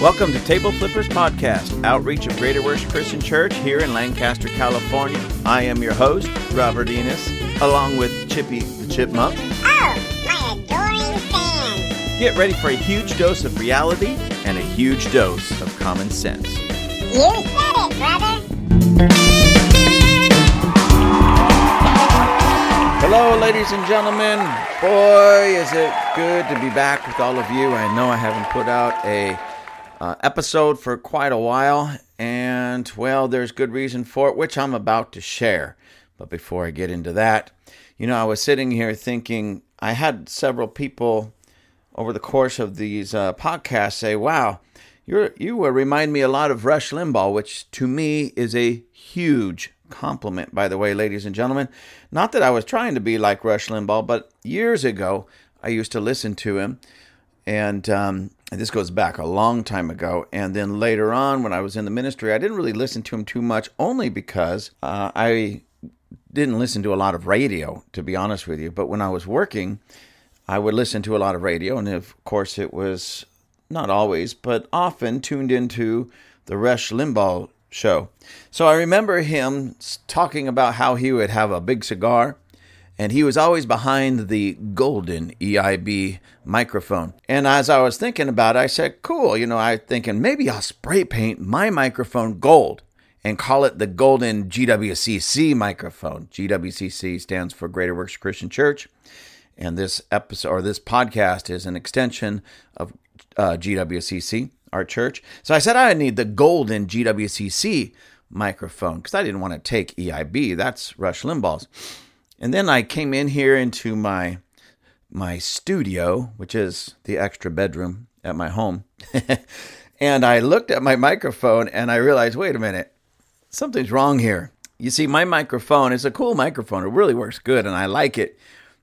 Welcome to Table Flippers Podcast, outreach of Greater Works Christian Church here in Lancaster, California. I am your host, Robert Enos, along with Chippy the Chipmunk. Oh, my adoring fans. Get ready for a huge dose of reality and a huge dose of common sense. You said it, brother. Hello, ladies and gentlemen. Boy, is it good to be back with all of you. I know I haven't put out a uh, episode for quite a while, and well, there's good reason for it, which I'm about to share. But before I get into that, you know, I was sitting here thinking I had several people over the course of these uh, podcasts say, "Wow, you're you uh, remind me a lot of Rush Limbaugh," which to me is a huge compliment, by the way, ladies and gentlemen. Not that I was trying to be like Rush Limbaugh, but years ago I used to listen to him, and um, and this goes back a long time ago. And then later on, when I was in the ministry, I didn't really listen to him too much, only because uh, I didn't listen to a lot of radio, to be honest with you. But when I was working, I would listen to a lot of radio, and of course, it was not always, but often tuned into the Rush Limbaugh show. So I remember him talking about how he would have a big cigar and he was always behind the golden EIB microphone. And as I was thinking about it, I said, cool, you know, I thinking maybe I'll spray paint my microphone gold and call it the golden GWCC microphone. GWCC stands for Greater Works Christian Church. And this episode or this podcast is an extension of uh, GWCC, our church. So I said I need the golden GWCC microphone because I didn't want to take EIB. That's Rush Limbaugh's. And then I came in here into my my studio, which is the extra bedroom at my home. and I looked at my microphone and I realized, wait a minute, something's wrong here. You see, my microphone is a cool microphone. It really works good and I like it.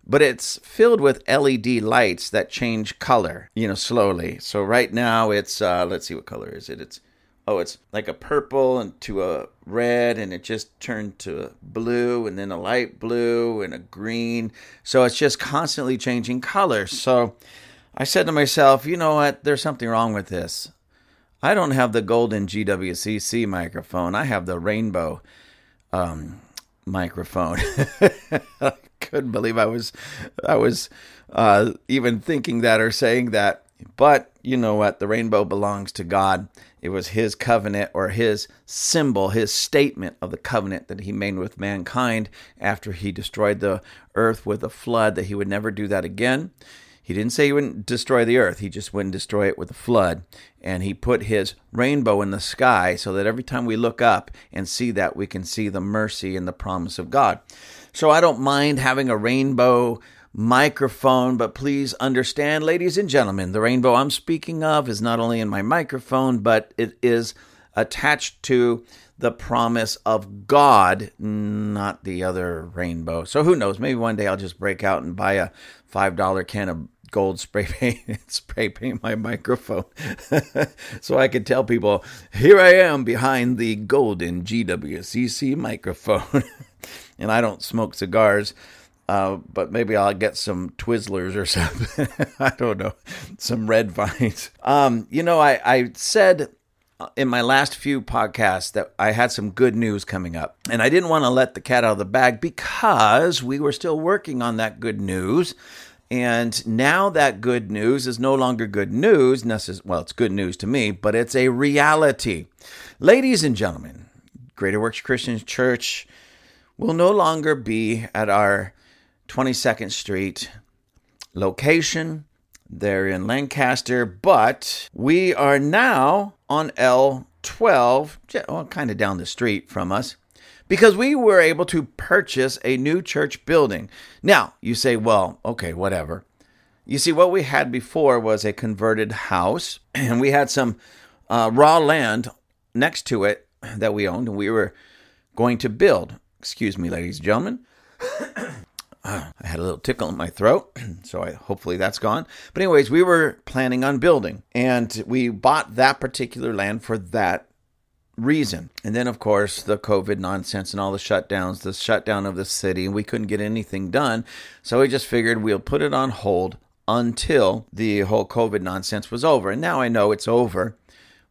But it's filled with LED lights that change color, you know, slowly. So right now it's uh let's see what color is it? It's oh, it's like a purple and to a red, and it just turned to blue, and then a light blue and a green. So it's just constantly changing colors. So I said to myself, you know what? There's something wrong with this. I don't have the golden GWCC microphone. I have the rainbow um, microphone. I couldn't believe I was, I was uh, even thinking that or saying that. But you know what? The rainbow belongs to God. It was his covenant or his symbol, his statement of the covenant that he made with mankind after he destroyed the earth with a flood, that he would never do that again. He didn't say he wouldn't destroy the earth, he just wouldn't destroy it with a flood. And he put his rainbow in the sky so that every time we look up and see that, we can see the mercy and the promise of God. So I don't mind having a rainbow microphone, but please understand, ladies and gentlemen, the rainbow I'm speaking of is not only in my microphone, but it is attached to the promise of God, not the other rainbow. So who knows? Maybe one day I'll just break out and buy a $5 can of gold spray paint and spray paint my microphone so I could tell people, here I am behind the golden GWCC microphone. and I don't smoke cigars. Uh, but maybe I'll get some Twizzlers or something. I don't know, some red vines. Um, you know, I, I said in my last few podcasts that I had some good news coming up, and I didn't want to let the cat out of the bag because we were still working on that good news. And now that good news is no longer good news. Well, it's good news to me, but it's a reality. Ladies and gentlemen, Greater Works Christian Church will no longer be at our 22nd Street location. They're in Lancaster, but we are now on L12, well, kind of down the street from us, because we were able to purchase a new church building. Now, you say, well, okay, whatever. You see, what we had before was a converted house, and we had some uh, raw land next to it that we owned, and we were going to build. Excuse me, ladies and gentlemen. Ah, I had a little tickle in my throat, so I, hopefully that's gone. But anyways, we were planning on building, and we bought that particular land for that reason. And then, of course, the COVID nonsense and all the shutdowns, the shutdown of the city, and we couldn't get anything done. So we just figured we'll put it on hold until the whole COVID nonsense was over. And now I know it's over.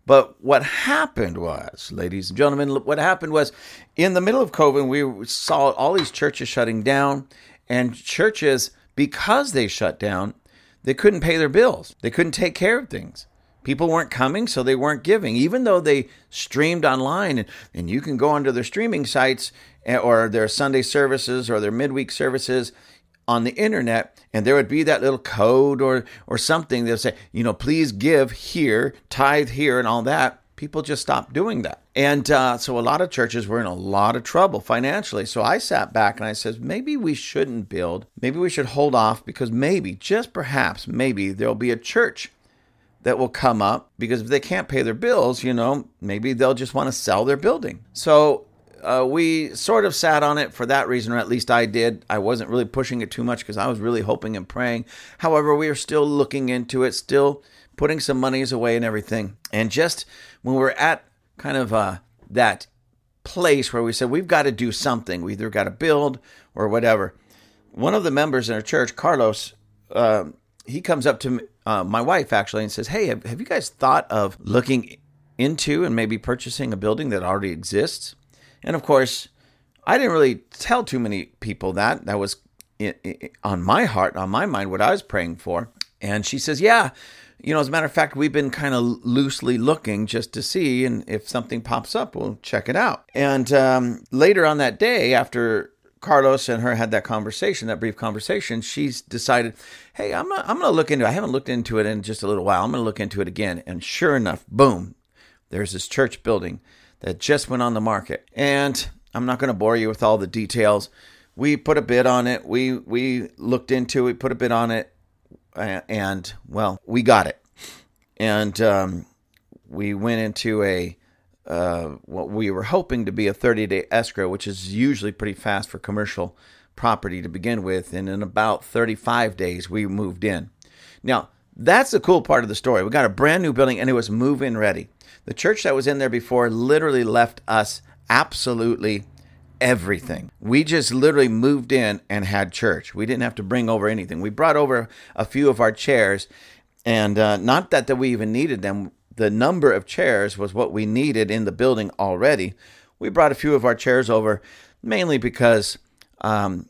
But what happened was, ladies and gentlemen, what happened was in the middle of COVID, we saw all these churches shutting down, and churches, because they shut down, they couldn't pay their bills. They couldn't take care of things. People weren't coming, so they weren't giving, even though they streamed online. And, and you can go onto their streaming sites eh, or their Sunday services or their midweek services on the internet and there would be that little code or or something that'll say you know please give here tithe here and all that people just stopped doing that and uh, so a lot of churches were in a lot of trouble financially so i sat back and i said maybe we shouldn't build maybe we should hold off because maybe just perhaps maybe there'll be a church that will come up because if they can't pay their bills you know maybe they'll just want to sell their building so uh, we sort of sat on it for that reason, or at least I did. I wasn't really pushing it too much because I was really hoping and praying. However, we are still looking into it, still putting some monies away and everything. And just when we're at kind of uh, that place where we said we've got to do something, we either got to build or whatever. One of the members in our church, Carlos, uh, he comes up to uh, my wife actually and says, "Hey, have, have you guys thought of looking into and maybe purchasing a building that already exists?" And of course, I didn't really tell too many people that. That was on my heart, on my mind, what I was praying for. And she says, Yeah, you know, as a matter of fact, we've been kind of loosely looking just to see, and if something pops up, we'll check it out. And um, later on that day, after Carlos and her had that conversation, that brief conversation, she's decided, hey, I'm, not, I'm to look into it. I haven't looked into it in just a little while. I'm to look into it again. And sure enough, boom, there's this church building that just went on the market. And I'm not going to bore you with all the details. We put a bid on it. We we looked into it, put a bid on it, and well, we got it. And um, we went into a uh, what we were hoping to be a 30 day escrow, which is usually pretty fast for commercial property to begin with. And in about 35 days, we moved in. Now, that's the cool part of the story. We got a brand new building and it was move in ready. The church that was in there before literally left us absolutely everything. We just literally moved in and had church. We didn't have to bring over anything. We brought over a few of our chairs, and uh, not that, that we even needed them. The number of chairs was what we needed in the building already. We brought a few of our chairs over mainly because, um,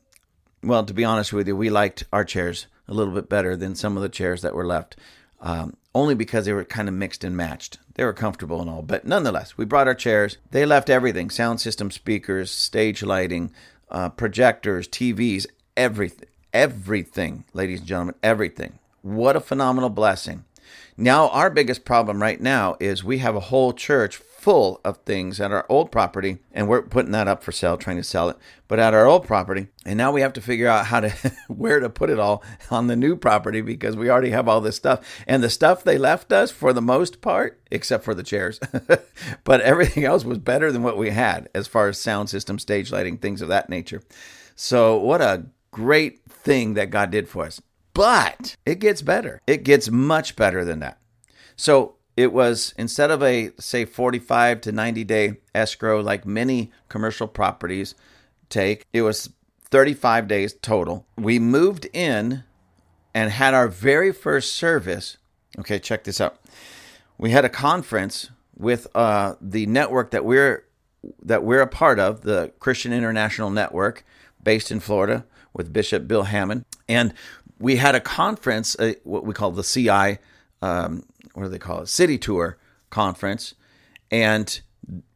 well, to be honest with you, we liked our chairs a little bit better than some of the chairs that were left. Um, only because they were kind of mixed and matched. They were comfortable and all, but nonetheless, we brought our chairs. They left everything sound system, speakers, stage lighting, uh, projectors, TVs, everything. Everything, ladies and gentlemen, everything. What a phenomenal blessing. Now, our biggest problem right now is we have a whole church full of things at our old property, and we're putting that up for sale, trying to sell it. But at our old property, and now we have to figure out how to where to put it all on the new property because we already have all this stuff. And the stuff they left us, for the most part, except for the chairs, but everything else was better than what we had as far as sound system, stage lighting, things of that nature. So, what a great thing that God did for us. But it gets better. It gets much better than that. So, it was instead of a say 45 to 90 day escrow like many commercial properties take it was 35 days total. We moved in and had our very first service. Okay check this out. We had a conference with uh, the network that we're that we're a part of the christian international network based in florida with bishop bill hamon. And we had a conference uh, what we call the ci um, what do they call it? City tour conference, and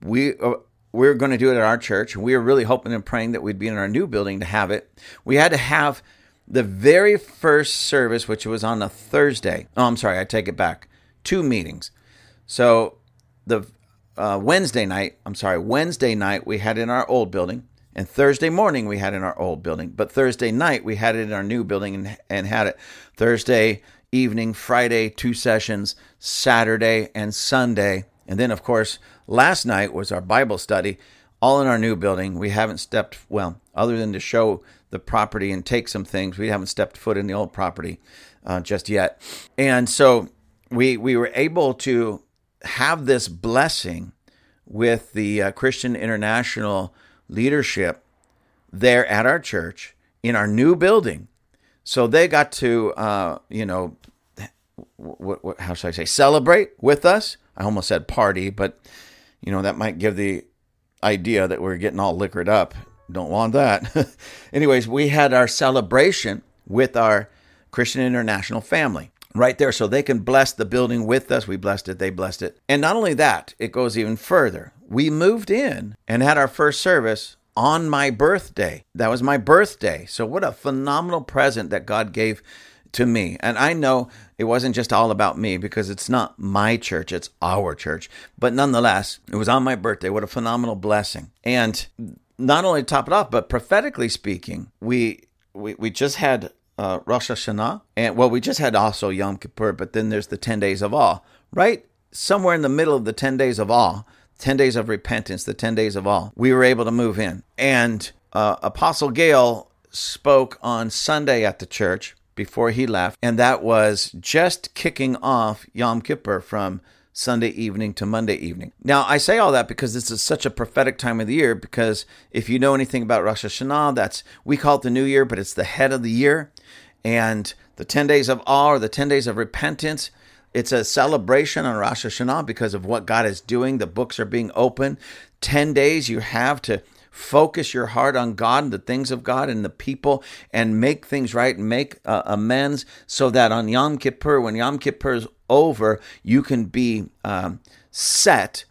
we uh, we are going to do it at our church. And we were really hoping and praying that we'd be in our new building to have it. We had to have the very first service, which was on a Thursday. Oh, I'm sorry, I take it back. Two meetings. So the uh, Wednesday night, I'm sorry, Wednesday night we had in our old building, and Thursday morning we had in our old building. But Thursday night we had it in our new building and, and had it Thursday evening, Friday, two sessions, Saturday and Sunday. And then, of course, last night was our Bible study, all in our new building. We haven't stepped, well, other than to show the property and take some things, we haven't stepped foot in the old property uh, just yet. And so we, we were able to have this blessing with the uh, Christian International leadership there at our church in our new building so they got to, uh, you know, how should I say, celebrate with us. I almost said party, but you know, that might give the idea that we're getting all liquored up. Don't want that. Anyways, we had our celebration with our Christian International family right there so they can bless the building with us. We blessed it, they blessed it. And not only that, it goes even further. We moved in and had our first service on my birthday. That was my birthday. So, what a phenomenal present that God gave to me. And I know it wasn't just all about me because it's not my church, it's our church. But nonetheless, it was on my birthday. What a phenomenal blessing. And not only top it off, but prophetically speaking, we we, we just had uh, Rosh Hashanah, and well, we just had also Yom Kippur, but then there's the 10 days of awe, right? Somewhere in the middle of the 10 days of awe, 10 days of repentance, the 10 days of all, we were able to move in. And uh, Apostle Gail spoke on Sunday at the church before he left, and that was just kicking off Yom Kippur from Sunday evening to Monday evening. Now, I say all that because this is such a prophetic time of the year. Because if you know anything about Rosh Hashanah, that's we call it the New Year, but it's the head of the year, and the ten days of awe or the ten days of repentance. It's a celebration on Rosh Hashanah because of what God is doing. The books are being opened. Ten days you have to focus your heart on God and the things of God and the people and make things right and make uh, amends so that on Yom Kippur, when Yom Kippur is over, you can be um, set,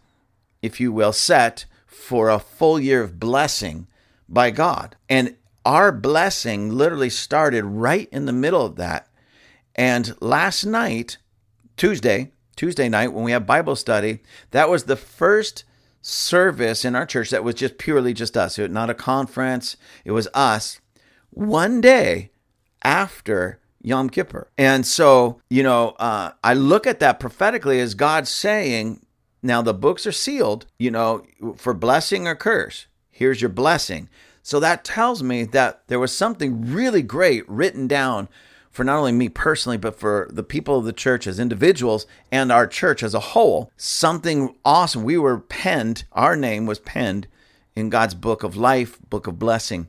if you will, set for a full year of blessing by God. And our blessing literally started right in the middle of that. And last night, Tuesday, Tuesday night, when we have Bible study, that was the first service in our church that was just purely just us. It was not a conference, it was us. One day after Yom Kippur. And so, you know, uh, I look at that prophetically as God saying, now the books are sealed, you know, for blessing or curse. Here's your blessing. So that tells me that there was something really great written down for not only me personally, but for the people of the church as individuals and our church as a whole. Something awesome. We were penned, our name was penned in God's book of life, book of blessing.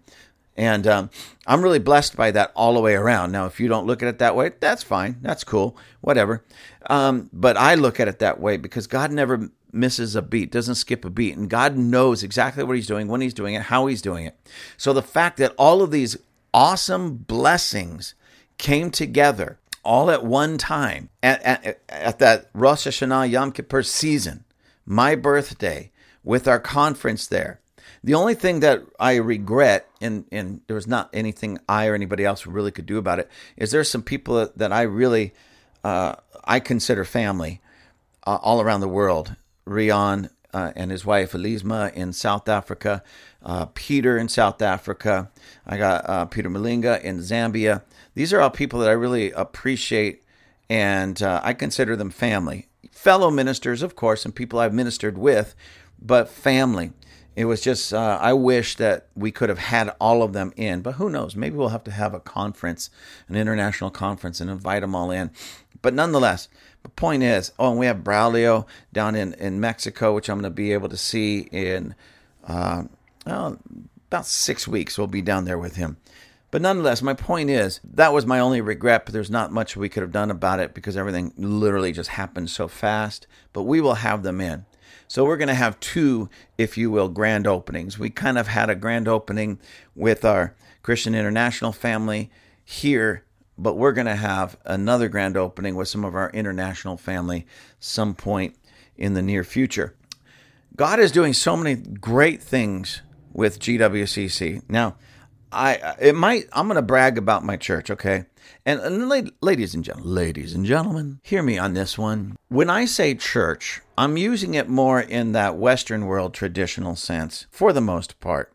And um, I'm really blessed by that all the way around. Now, if you don't look at it that way, that's fine. That's cool. Whatever. Um, but I look at it that way because God never misses a beat, doesn't skip a beat. And God knows exactly what He's doing, when He's doing it, how He's doing it. So the fact that all of these awesome blessings came together all at one time at, at, at that Rosh Hashanah Yom Kippur season, my birthday, with our conference there. The only thing that I regret, and, and there was not anything I or anybody else really could do about it, is there's some people that, I really uh, I consider family uh, all around the world. Rion uh, and his wife Elisma in South Africa, uh, Peter in South Africa. I got uh, Peter Malinga in Zambia. These are all people that I really appreciate, and uh, I consider them family. Fellow ministers, of course, and people I've ministered with, but family. It was just, uh, I wish that we could have had all of them in, but who knows? Maybe we'll have to have a conference, an international conference, and invite them all in. But nonetheless, the point is, oh, and we have Braulio down in, in Mexico, which I'm going to be able to see in uh, well, about six weeks. We'll be down there with him. But nonetheless, my point is that was my only regret, but there's not much we could have done about it because everything literally just happened so fast. But we will have them in. So we're going to have two, if you will, grand openings. We kind of had a grand opening with our Christian International family here, but we're going to have another grand opening with some of our international family some point in the near future. God is doing so many great things with GWCC. Now, I it might I'm going to brag about my church, okay? And, and ladies and gentlemen, ladies and gentlemen, hear me on this one. When I say church, I'm using it more in that Western world traditional sense, for the most part.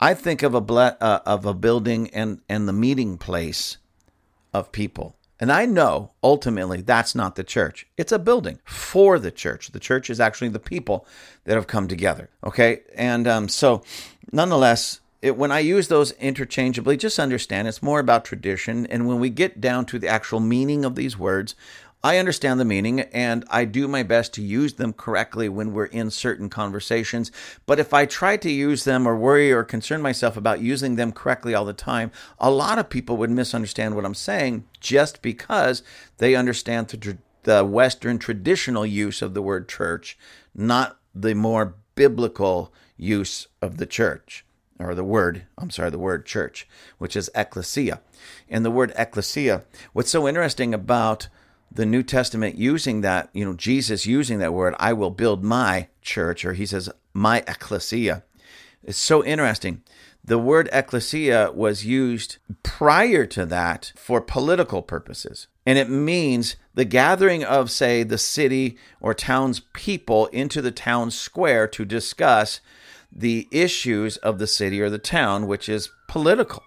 I think of a ble- uh, of a building and and the meeting place of people. And I know ultimately that's not the church. It's a building for the church. The church is actually the people that have come together. Okay. And um, so, nonetheless, it, when I use those interchangeably, just understand it's more about tradition. And when we get down to the actual meaning of these words, I understand the meaning and I do my best to use them correctly when we're in certain conversations. But if I try to use them or worry or concern myself about using them correctly all the time, a lot of people would misunderstand what I'm saying just because they understand the, the Western traditional use of the word church, not the more biblical use of the church or the word, I'm sorry, the word church, which is ecclesia. And the word ecclesia, what's so interesting about the New Testament using that, you know, Jesus using that word, I will build my church, or he says, my ecclesia. It's so interesting. The word ecclesia was used prior to that for political purposes. And it means the gathering of, say, the city or town's people into the town square to discuss the issues of the city or the town, which is political.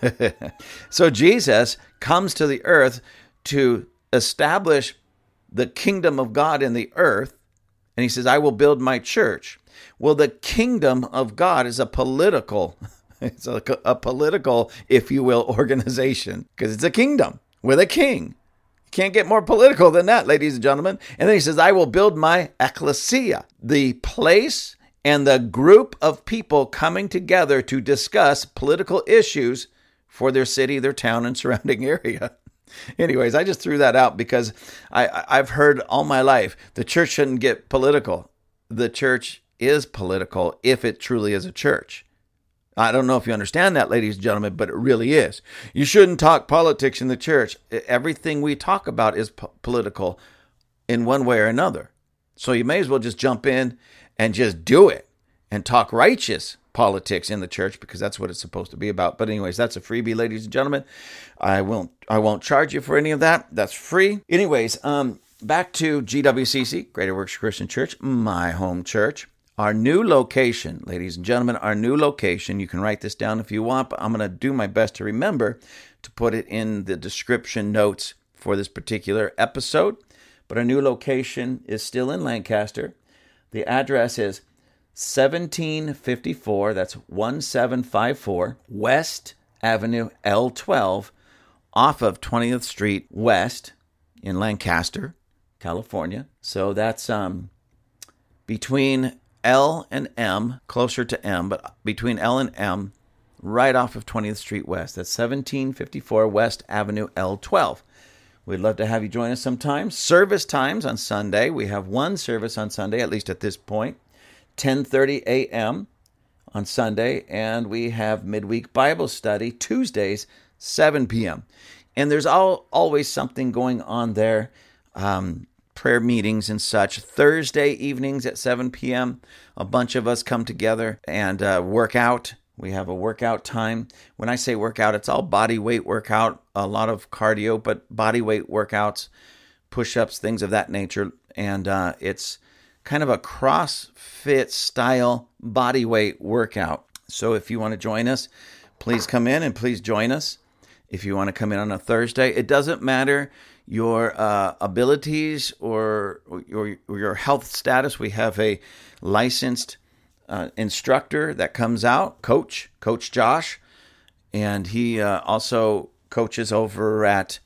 so Jesus comes to the earth to establish the kingdom of God in the earth. And he says, I will build my church. Well, the kingdom of God is a political, it's a, a political, if you will, organization because it's a kingdom with a king. Can't get more political than that, ladies and gentlemen. And then he says, I will build my ecclesia, the place and the group of people coming together to discuss political issues for their city, their town, and surrounding area. Anyways, I just threw that out because I, I've heard all my life the church shouldn't get political. The church is political if it truly is a church. I don't know if you understand that, ladies and gentlemen, but it really is. You shouldn't talk politics in the church. Everything we talk about is po- political in one way or another. So you may as well just jump in and just do it and talk righteous politics in the church because that's what it's supposed to be about. But anyways, that's a freebie, ladies and gentlemen. I won't I won't charge you for any of that. That's free. Anyways, um back to GWCC, Greater Works Christian Church, my home church. Our new location, ladies and gentlemen, our new location, you can write this down if you want, but I'm going to do my best to remember to put it in the description notes for this particular episode. But our new location is still in Lancaster. The address is 1754, that's 1754 West Avenue L12 off of 20th Street West in Lancaster, California. So that's um between L and M, closer to M, but between L and M, right off of 20th Street West. That's 1754 West Avenue L12. We'd love to have you join us sometime. Service times on Sunday. We have one service on Sunday, at least at this point. 10:30 a.m. on Sunday, and we have midweek Bible study Tuesdays 7 p.m. And there's all, always something going on there. Um, prayer meetings and such. Thursday evenings at 7 p.m., a bunch of us come together and uh, work out. We have a workout time. When I say workout, it's all body weight workout, a lot of cardio, but body weight workouts, push ups, things of that nature. And uh, it's kind of a CrossFit style body weight workout. So if you want to join us, please come in and please join us. If you want to come in on a Thursday, it doesn't matter your uh, abilities or, your health status. We have a licensed uh, instructor that comes out, coach, Coach Josh, and he uh, also coaches over at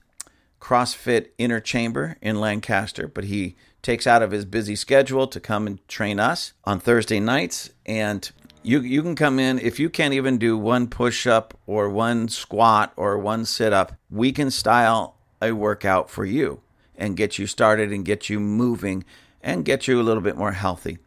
CrossFit Inner Chamber in Lancaster, but he takes out of his busy schedule to come and train us on Thursday nights. And you you can come in if you can't even do one push up or one squat or one sit up. We can style a workout for you and get you started and get you moving and get you a little bit more healthy.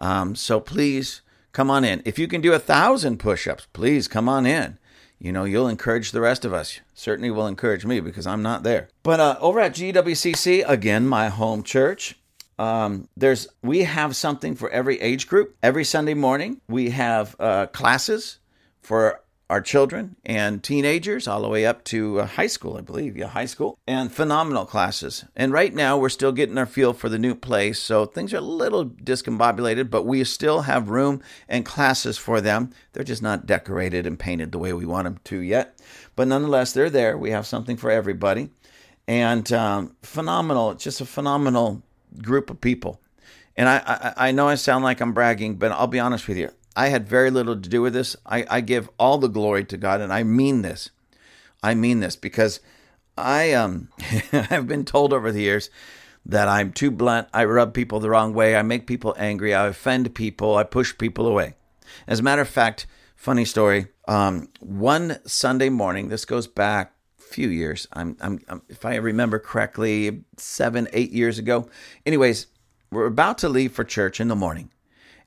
Um, so please come on in. If you can do a thousand push-ups, please come on in. You know, you'll encourage the rest of us. Certainly will encourage me because I'm not there. But uh, over at GWCC, again, my home church, um, there's we have something for every age group. Every Sunday morning, we have uh, classes for our children and teenagers all the way up to uh, high school, I believe. Yeah, high school. And phenomenal classes. And right now, we're still getting our feel for the new place. So things are a little discombobulated, but we still have room and classes for them. They're just not decorated and painted the way we want them to yet. But nonetheless, they're there. We have something for everybody. And um, phenomenal, just a phenomenal group of people. And I, I, I know I sound like I'm bragging, but I'll be honest with you. I had very little to do with this. I, I give all the glory to God, and I mean this. I mean this because I um have been told over the years that I'm too blunt. I rub people the wrong way. I make people angry. I offend people. I push people away. As a matter of fact, funny story. Um, one Sunday morning, this goes back a few years. I'm, I'm, I'm, if I remember correctly, seven, eight years ago. Anyways, we're about to leave for church in the morning,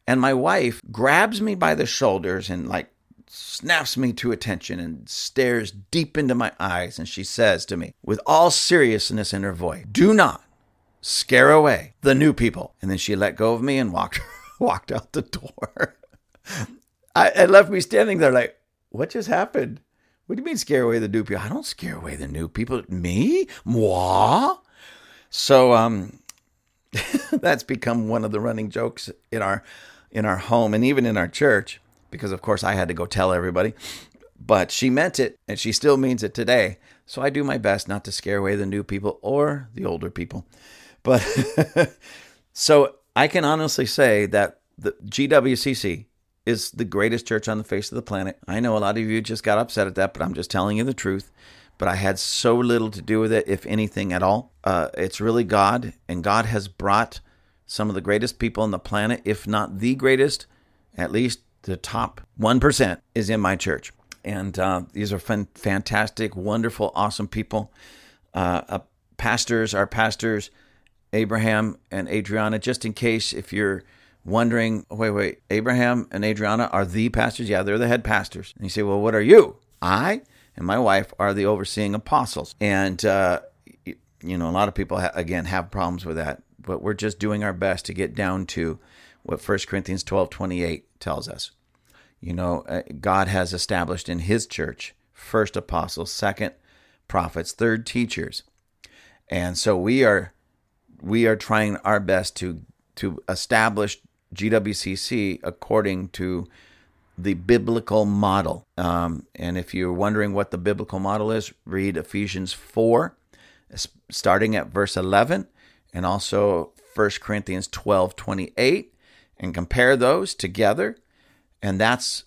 and my wife grabs me by the shoulders and like snaps me to attention and stares deep into my eyes, and she says to me, with all seriousness in her voice, "Do not scare away the new people." And then she let go of me and walked walked out the door. I, it left me standing there like, what just happened? What do you mean scare away the new people? I don't scare away the new people. Me? Moi? So um that's become one of the running jokes in our in our home and even in our church because of course I had to go tell everybody. But she meant it and she still means it today. So I do my best not to scare away the new people or the older people. But so I can honestly say that the GWCC is the greatest church on the face of the planet. I know a lot of you just got upset at that, but I'm just telling you the truth. But I had so little to do with it, if anything at all. Uh, it's really God, and God has brought some of the greatest people on the planet, if not the greatest, at least the top 1% is in my church. And uh, these are fun, fantastic, wonderful, awesome people. Uh, uh, pastors, our pastors, Abraham and Adriana, just in case if you're wondering, wait, wait, Abraham and Adriana are the pastors? Yeah, they're the head pastors. And you say, well, what are you? I and my wife are the overseeing apostles. And, uh, you know, a lot of people, again, have problems with that, but we're just doing our best to get down to what 1 Corinthians 12 28 tells us. You know, uh, God has established in his church first apostles, second prophets, third teachers. And so we are we are trying our best to to establish GWCC according to the biblical model. Um, and if you're wondering what the biblical model is, read Ephesians 4, starting at verse 11, and also 1 Corinthians 12 28, and compare those together. And that's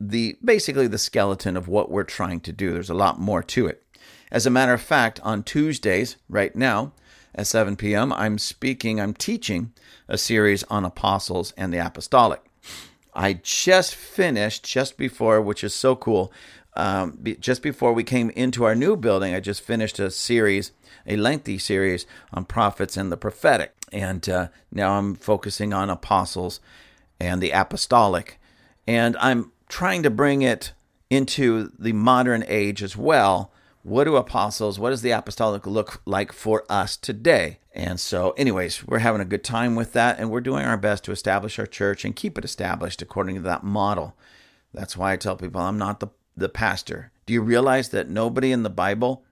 the basically the skeleton of what we're trying to do. There's a lot more to it. As a matter of fact, on Tuesdays, right now, at 7 p.m., I'm speaking, I'm teaching a series on apostles and the apostolic. I just finished, just before, which is so cool, um, just before we came into our new building, I just finished a series, a lengthy series on prophets and the prophetic. And uh, now I'm focusing on apostles and the apostolic. And I'm trying to bring it into the modern age as well what do apostles, what does the apostolic look like for us today? And so, anyways, we're having a good time with that, and we're doing our best to establish our church and keep it established according to that model. That's why I tell people I'm not the, the pastor. Do you realize that nobody in the Bible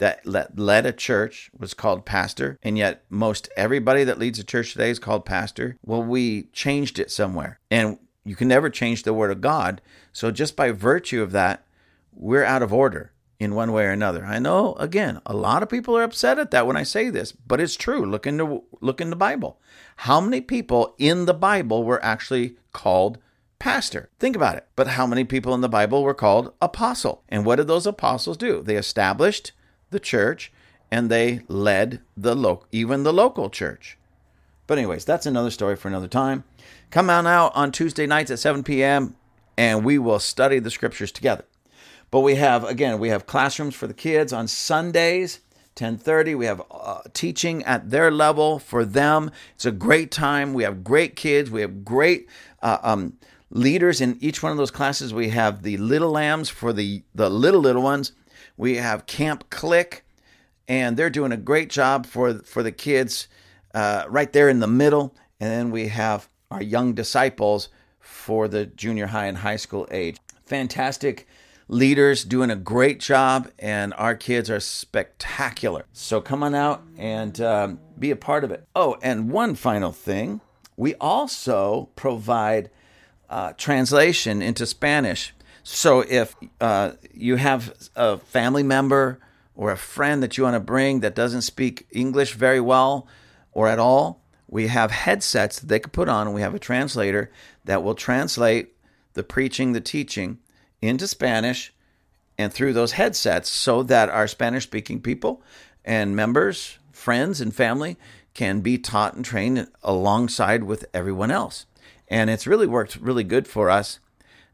that led a church was called pastor, and yet most everybody that leads a church today is called pastor? Well, we changed it somewhere, and you can never change the word of God. So, just by virtue of that, we're out of order in one way or another. I know again, a lot of people are upset at that when I say this, but it's true. Look into look in the Bible. How many people in the Bible were actually called pastor? Think about it. But how many people in the Bible were called apostle? And what did those apostles do? They established the church and they led the local even the local church. But anyways, that's another story for another time. Come on out on Tuesday nights at 7 p.m. and we will study the scriptures together. But we have again, we have classrooms for the kids on Sundays. 10:30 we have uh, teaching at their level for them it's a great time we have great kids we have great uh, um, leaders in each one of those classes we have the little lambs for the the little little ones we have camp click and they're doing a great job for for the kids uh, right there in the middle and then we have our young disciples for the junior high and high school age fantastic leaders doing a great job, and our kids are spectacular. So come on out and um, be a part of it. Oh, and one final thing we also provide uh, translation into Spanish. So if uh, you have a family member or a friend that you want to bring that doesn't speak English very well or at all, we have headsets that they can put on, and we have a translator that will translate the preaching, the teaching into Spanish and through those headsets so that our Spanish speaking people and members, friends, and family can be taught and trained alongside with everyone else. And it's really worked really good for us.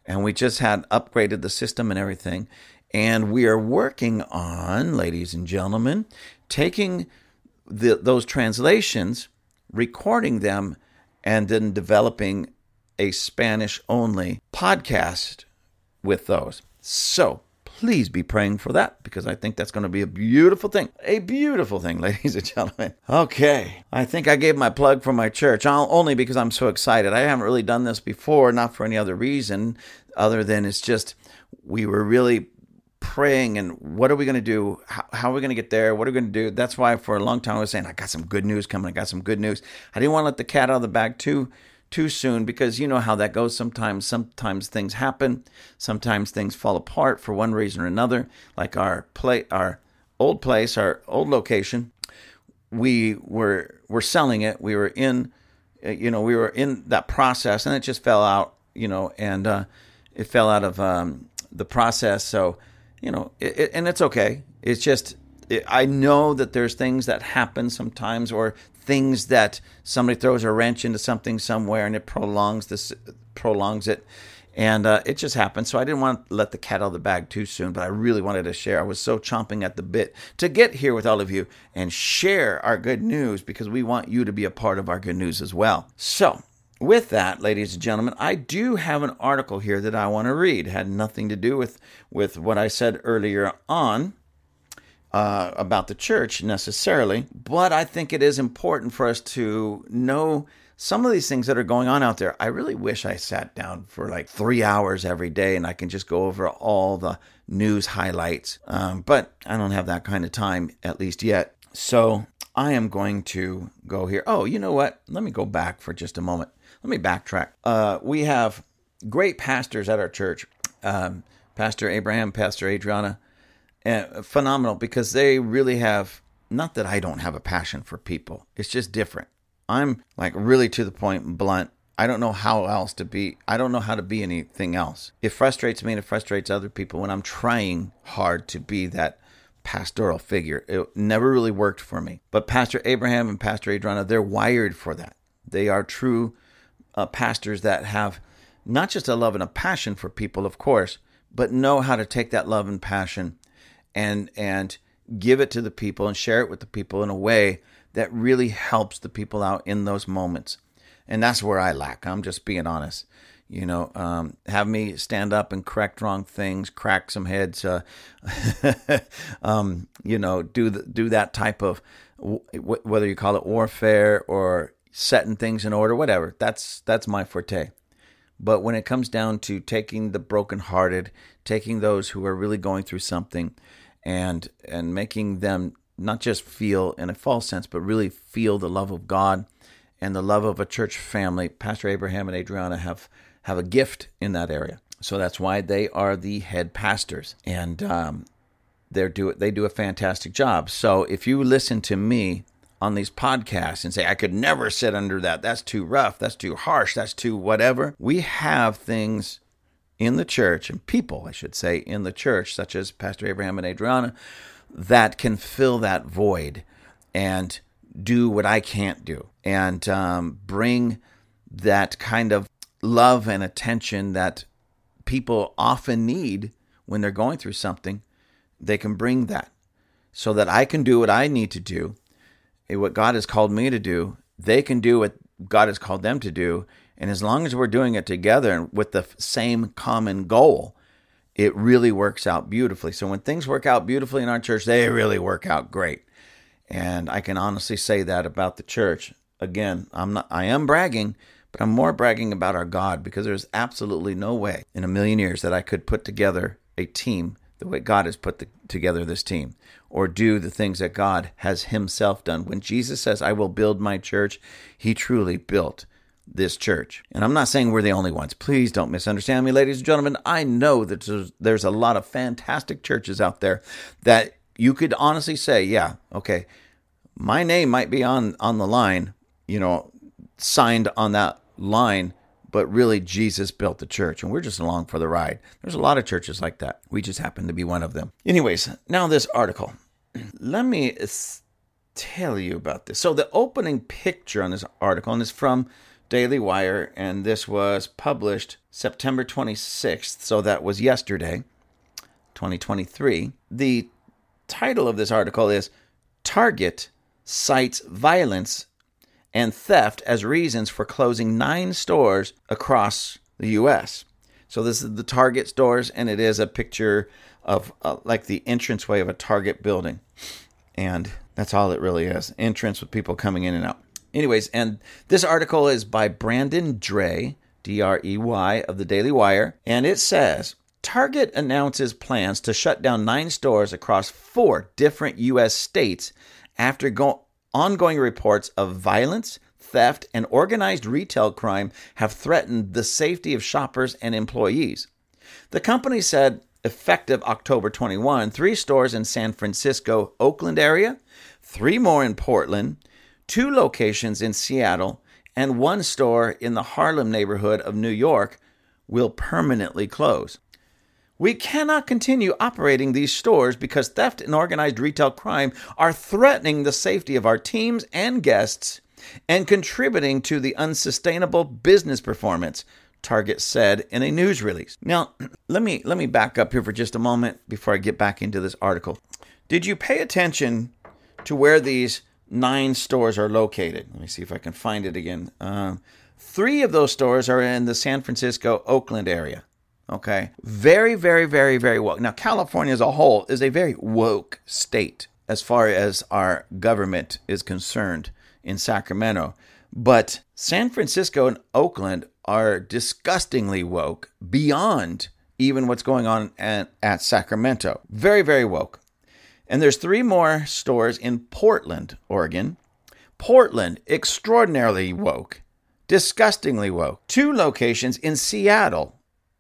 And we just had upgraded the system and everything. And we are working on, ladies and gentlemen, taking the, those translations, recording them, and then developing a Spanish only podcast with those. So please be praying for that because I think that's going to be a beautiful thing. A beautiful thing, ladies and gentlemen. Okay, I think I gave my plug for my church only because I'm so excited. I haven't really done this before, not for any other reason other than it's just we were really praying and what are we going to do? How, how, are we going to get there? What are we going to do? That's why for a long time I was saying, I got some good news coming. I got some good news. I didn't want to let the cat out of the bag too too soon because you know how that goes. Sometimes sometimes things happen. Sometimes things fall apart for one reason or another. Like our play our old place our old location we were were selling it. We were in uh, you know we were in that process and it just fell out you know and uh, it fell out of um, the process. So you know it, it, and it's okay. It's just I know that there's things that happen sometimes, or things that somebody throws a wrench into something somewhere and it prolongs this prolongs it. And uh, it just happened. So i didn't want to let the cat out of the bag too soon but i really wanted to share. I was so chomping at the bit to get here with all of you and share our good news because we want you to be a part of our good news as well. So with that ladies and gentlemen i do have an article here that i want to read. It had nothing to do with with what i said earlier on uh, about the church necessarily, but I think it is important for us to know some of these things that are going on out there. I really wish I sat down for like three hours every day and I can just go over all the news highlights, um, but I don't have that kind of time, at least yet. So I am going to go here. Oh, you know what? Let me go back for just a moment. Let me backtrack. Uh, we have great pastors at our church. Um, Pastor Abraham, Pastor Adriana, phenomenal because they really have not that I don't have a passion for people. It's just different. I'm like really to the point point, blunt. I don't know how else to be. I don't know how to be anything else. It frustrates me and it frustrates other people when I'm trying hard to be that pastoral figure. It never really worked for me. But Pastor Abraham and Pastor Adriana, they're wired for that. They are true uh, pastors that have not just a love and a passion for people, of course, but know how to take that love and passion and and give it to the people and share it with the people in a way that really helps the people out in those moments. And that's where I lack. I'm just being honest. You know, um, have me stand up and correct wrong things, crack some heads, uh, um, you know, do the, do that type of whether you call it warfare or setting things in order, whatever. That's that's my forte. But when it comes down to taking the brokenhearted, taking those who are really going through something, and and making them not just feel in a false sense, but really feel the love of God and the love of a church family. Pastor Abraham and Adriana have have a gift in that area, so that's why they are the head pastors, and um, they do they do a fantastic job. So if you listen to me on these podcasts and say I could never sit under that, that's too rough, that's too harsh, that's too whatever, we have things in the church, and people, I should say, in the church, such as Pastor Abraham and Adriana, that can fill that void and do what I can't do and um, bring that kind of love and attention that people often need when they're going through something. They can bring that so that I can do what I need to do, what God has called me to do. They can do what God has called them to do, and as long as we're doing it together and with the same common goal, it really works out beautifully. So when things work out beautifully in our church, they really work out great. And I can honestly say that about the church. Again, I'm not I am bragging, but I'm more bragging about our God because there's absolutely no way in a million years that I could put together a team the way God has put the, together this team or do the things that God has himself done. When Jesus says, I will build my church, he truly built this church. And I'm not saying we're the only ones. Please don't misunderstand me, ladies and gentlemen. I know that there's a lot of fantastic churches out there that you could honestly say, yeah, okay, my name might be on on the line, you know, signed on that line, but really Jesus built the church and we're just along for the ride. There's a lot of churches like that. We just happen to be one of them. Anyways, now this article. Let me tell you about this. So the opening picture on this article and it's from Daily Wire, and this was published September 26th, so that was yesterday. 2023. The title of this article is Target Cites Violence and Theft as Reasons for Closing Nine Stores Across the U.S. So, this is the Target stores, and it is a picture of uh, like the entranceway of a Target building. And that's all it really is entrance with people coming in and out. Anyways, and this article is by Brandon Drey, D R E Y, of the Daily Wire, and it says Target announces plans to shut down nine stores across four different U.S. states after go- ongoing reports of violence, theft, and organized retail crime have threatened the safety of shoppers and employees. The company said effective October 21, three stores in San Francisco, Oakland area, three more in Portland, two locations in Seattle, and one store in the Harlem neighborhood of New York will permanently close. We cannot continue operating these stores because theft and organized retail crime are threatening the safety of our teams and guests and contributing to the unsustainable business performance, Target said in a news release. Now, let me let me back up here for just a moment before I get back into this article. Did you pay attention to where these nine stores are located? Let me see if I can find it again. Uh, three of those stores are in the San Francisco Oakland area. Okay. Very, very, very, very woke. Now, California as a whole is a very woke state as far as our government is concerned in Sacramento. But San Francisco and Oakland are disgustingly woke beyond even what's going on at, at Sacramento. Very, very woke. And there's three more stores in Portland, Oregon. Portland, extraordinarily woke, disgustingly woke. Two locations in Seattle,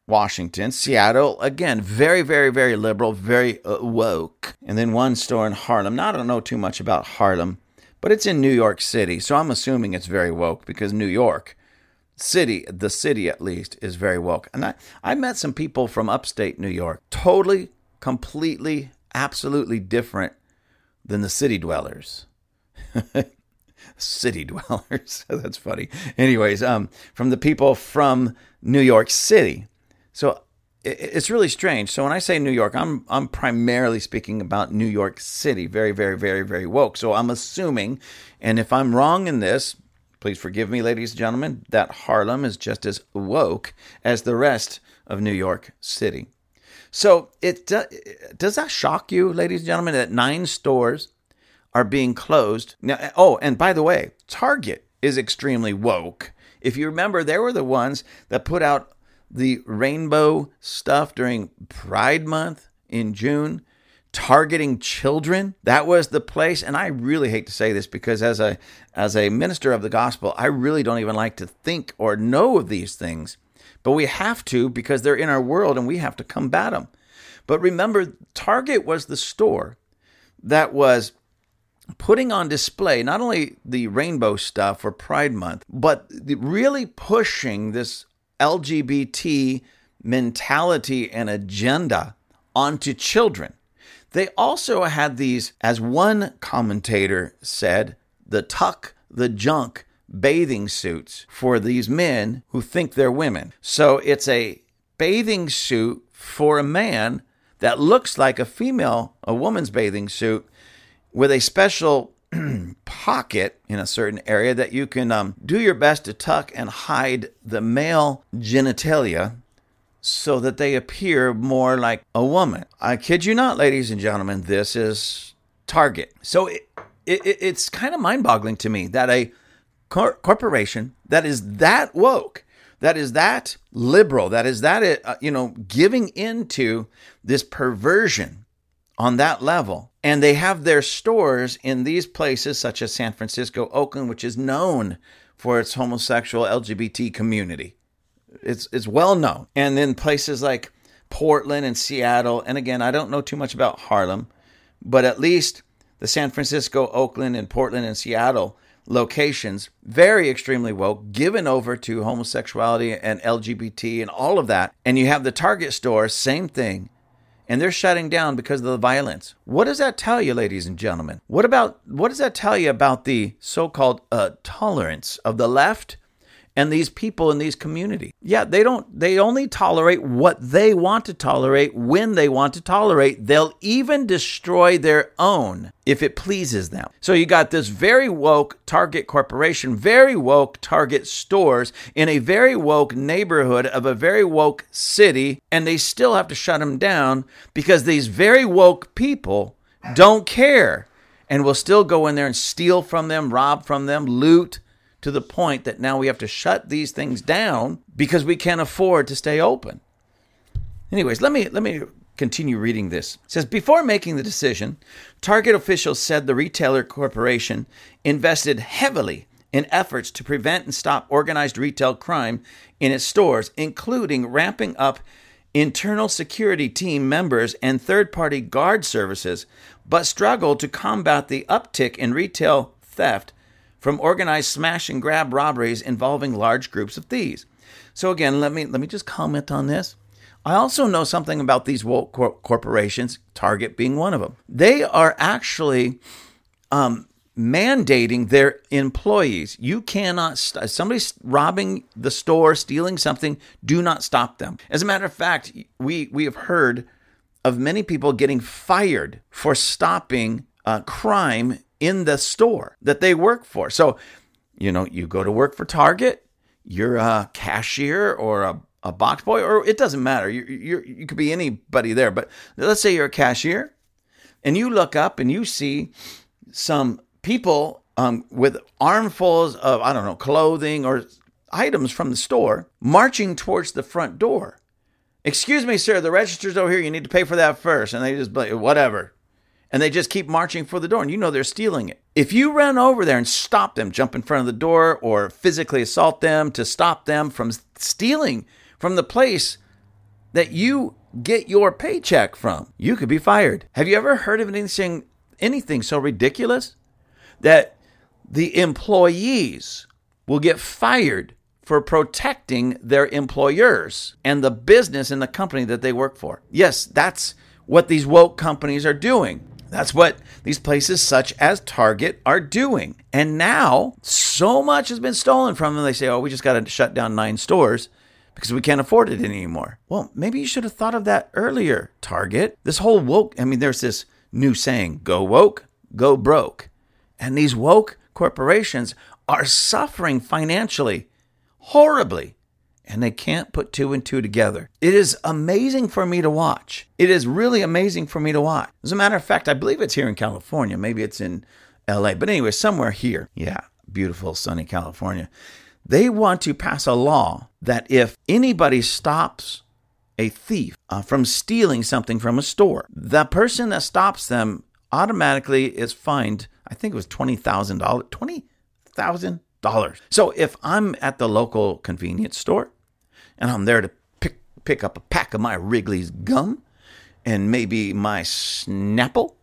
Washington. Seattle, again, very, very, very liberal, very uh, woke. And then one store in Harlem. Now, I don't know too much about Harlem, but it's in New York City. So I'm assuming it's very woke because New York City, the city at least, is very woke. And I, I met some people from upstate New York, totally, completely, absolutely different than the city dwellers. city dwellers. That's funny. Anyways, um, from the people from New York City. So it's really strange. So when I say New York, I'm I'm primarily speaking about New York City. Very, very, very, very woke. So I'm assuming, and if I'm wrong in this, please forgive me, ladies and gentlemen, that Harlem is just as woke as the rest of New York City. So it does that shock you, ladies and gentlemen, that nine stores are being closed now? Eh, oh, and by the way, Target is extremely woke. If you remember, they were the ones that put out the rainbow stuff during Pride Month in June, targeting children. That was the place. And I really hate to say this because as a as a minister of the gospel, I really don't even like to think or know of these things. But we have to because they're in our world and we have to combat them. But remember, Target was the store that was putting on display not only the rainbow stuff for Pride Month, but really pushing this LGBT mentality and agenda onto children. They also had these, as one commentator said, the tuck the junk bathing suits for these men who think they're women. So it's a bathing suit for a man that looks like a female, a woman's bathing suit with a special pocket in a certain area that you can um, do your best to tuck and hide the male genitalia so that they appear more like a woman. I kid you not, ladies and gentlemen, this is Target. So it, it, it's kind of mind boggling to me that a cor- corporation that is that woke, that is that liberal, that is that, uh, you know, giving into this perversion on that level. And they have their stores in these places, such as San Francisco, Oakland, which is known for its homosexual LGBT community. It's, it's well known. And then places like Portland and Seattle. And again, I don't know too much about Harlem, but at least the San Francisco, Oakland, and Portland and Seattle locations, very extremely woke, given over to homosexuality and LGBT and all of that. And you have the Target store, same thing and they're shutting down because of the violence. What does that tell you, ladies and gentlemen? What about what does that tell you about the so-called uh, tolerance of the left and these people in these communities. Yeah, they don't they only tolerate what they want to tolerate when they want to tolerate. They'll even destroy their own if it pleases them. So you got this very woke Target corporation, very woke Target stores in a very woke neighborhood of a very woke city and they still have to shut them down because these very woke people don't care and will still go in there and steal from them, rob from them, loot to the point that now we have to shut these things down because we can't afford to stay open. Anyways, let me let me continue reading this. It says before making the decision, Target officials said the retailer corporation invested heavily in efforts to prevent and stop organized retail crime in its stores, including ramping up internal security team members and third-party guard services, but struggled to combat the uptick in retail theft from organized smash and grab robberies involving large groups of thieves. So again, let me let me just comment on this. I also know something about these woke corporations, Target being one of them. They are actually um, mandating their employees. You cannot, st- somebody's robbing the store, stealing something, do not stop them. As a matter of fact, we, we have heard of many people getting fired for stopping uh, crime in the store that they work for. So, you know, you go to work for Target, you're a cashier or a, a box boy, or it doesn't matter. You, you you could be anybody there. But let's say you're a cashier and you look up and you see some people um, with armfuls of, I don't know, clothing or items from the store marching towards the front door. Excuse me, sir, the register's over here. You need to pay for that first. And they just, whatever and they just keep marching for the door and you know they're stealing it. If you run over there and stop them, jump in front of the door or physically assault them to stop them from stealing from the place that you get your paycheck from, you could be fired. Have you ever heard of anything anything so ridiculous that the employees will get fired for protecting their employers and the business and the company that they work for? Yes, that's what these woke companies are doing. That's what these places such as Target are doing. And now so much has been stolen from them. They say, oh, we just got to shut down nine stores because we can't afford it anymore. Well, maybe you should have thought of that earlier, Target. This whole woke, I mean, there's this new saying go woke, go broke. And these woke corporations are suffering financially horribly and they can't put two and two together. It is amazing for me to watch. It is really amazing for me to watch. As a matter of fact, I believe it's here in California. Maybe it's in LA, but anyway, somewhere here. Yeah, beautiful sunny California. They want to pass a law that if anybody stops a thief uh, from stealing something from a store, the person that stops them automatically is fined. I think it was twenty thousand dollars. Twenty thousand dollars. So if I'm at the local convenience store and I'm there to pick pick up a pack of my Wrigley's gum and maybe my Snapple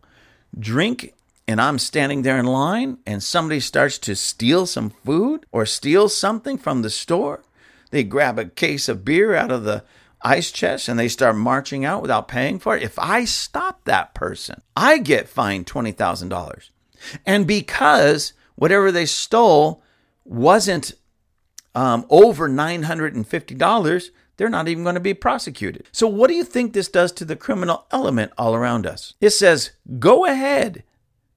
drink and I'm standing there in line and somebody starts to steal some food or steal something from the store, they grab a case of beer out of the ice chest and they start marching out without paying for it. If I stop that person, I get fined $20,000. And because whatever they stole wasn't um, over $950, they're not even going to be prosecuted. So, what do you think this does to the criminal element all around us? It says, go ahead,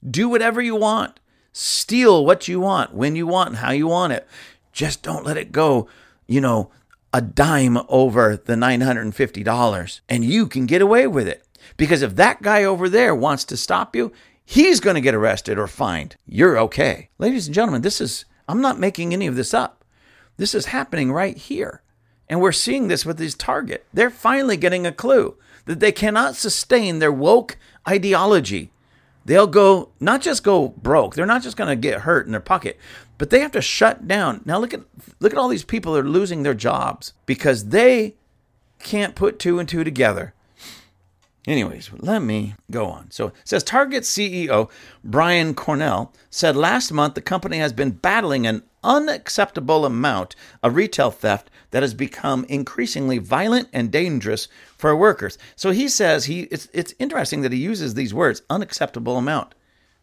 do whatever you want, steal what you want, when you want, and how you want it. Just don't let it go, you know, a dime over the $950, and you can get away with it. Because if that guy over there wants to stop you, he's going to get arrested or fined. You're okay. Ladies and gentlemen, this is, I'm not making any of this up. This is happening right here. And we're seeing this with these Target. They're finally getting a clue that they cannot sustain their woke ideology. They'll go, not just go broke, they're not just going to get hurt in their pocket, but they have to shut down. Now look at look at all these people that are losing their jobs because they can't put two and two together. Anyways, let me go on. So it says Target CEO Brian Cornell said last month the company has been battling an unacceptable amount of retail theft that has become increasingly violent and dangerous for workers. So he says he it's it's interesting that he uses these words unacceptable amount.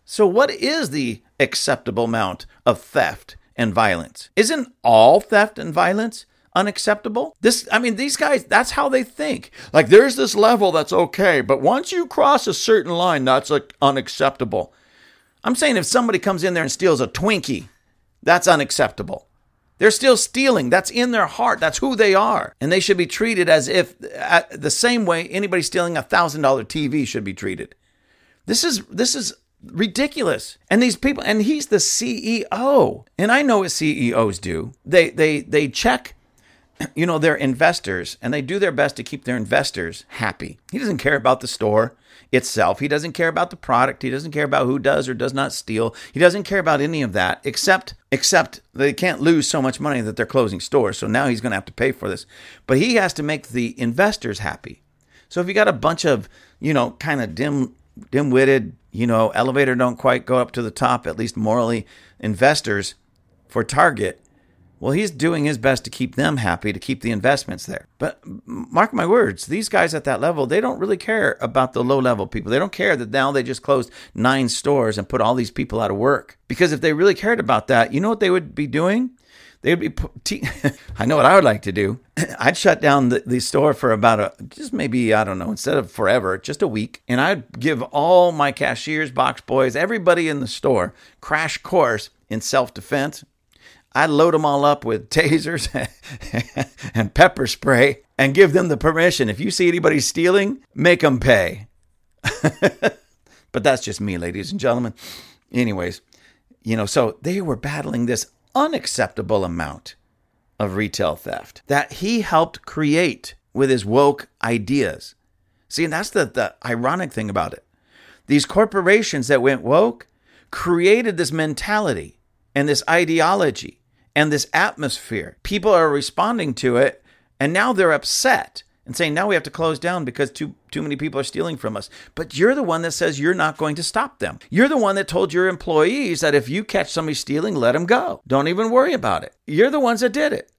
So what is the acceptable amount of theft and violence. Isn't all theft and violence unacceptable? This, I mean, these guys, that's how they think. Like, there's this level that's okay, but once you cross a certain line, that's like unacceptable. I'm saying if somebody comes in there and steals a Twinkie, that's unacceptable. They're still stealing. That's in their heart. That's who they are. And they should be treated as if uh, the same way anybody stealing a $1000 TV should be treated. This is this is ridiculous. And these people and he's the CEO. And I know what CEOs do. They they they check you know they're investors and they do their best to keep their investors happy. He doesn't care about the store itself. He doesn't care about the product. He doesn't care about who does or does not steal. He doesn't care about any of that except except they can't lose so much money that they're closing stores. So now he's going to have to pay for this. But he has to make the investors happy. So if you got a bunch of, you know, kind of dim dim-witted, you know, elevator don't quite go up to the top, at least morally investors for Target, well, he's doing his best to keep them happy, to keep the investments there. But mark my words, these guys at that level, they don't really care about the low level people. They don't care that now they just closed nine stores and put all these people out of work. Because if they really cared about that, you know what they would be doing? They'd be. Te- I know what I would like to do. I'd shut down the, the store for about a just maybe I don't know instead of forever, just a week, and I'd give all my cashiers, box boys, everybody in the store crash course in self defense I'd load them all up with tasers and pepper spray and give them the permission. If you see anybody stealing, make them pay. but that's just me, ladies and gentlemen. Anyways, you know, so they were battling this unacceptable amount of retail theft that he helped create with his woke ideas. See, and that's the, the ironic thing about it. These corporations that went woke created this mentality and this ideology and this atmosphere. People are responding to it, and now they're upset and saying, now we have to close down because too, too many people are stealing from us. But you're the one that says you're not going to stop them. You're the one that told your employees that if you catch somebody stealing, let them go. Don't even worry about it. You're the ones that did it.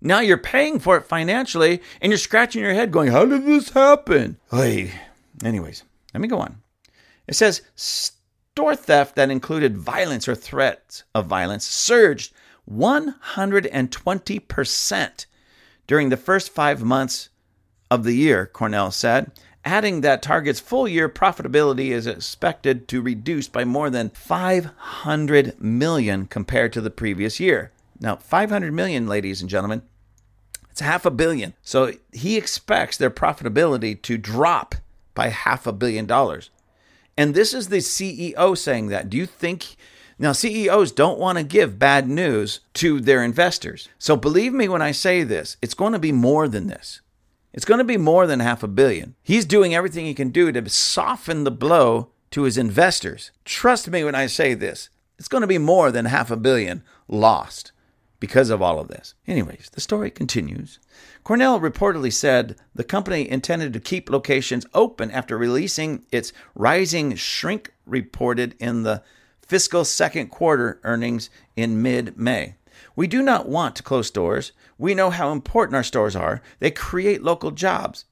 Now you're paying for it financially and you're scratching your head going, how did this happen? Hey, anyways, let me go on. It says, store theft that included violence or threats of violence surged 120% during the first five months of the year, Cornell said, adding that Target's full year profitability is expected to reduce by more than 500 million compared to the previous year. Now, 500 million, ladies and gentlemen, it's half a billion. So he expects their profitability to drop by half a billion dollars. And this is the CEO saying that. Do you think now, CEOs don't want to give bad news to their investors. So believe me when I say this, it's going to be more than this. It's going to be more than half a billion. He's doing everything he can do to soften the blow to his investors. Trust me when I say this, it's going to be more than half a billion lost because of all of this. Anyways, the story continues. Cornell reportedly said the company intended to keep locations open after releasing its rising shrink reported in the fiscal second quarter earnings in mid May. We do not want to close stores. We know how important our stores are. They create local jobs,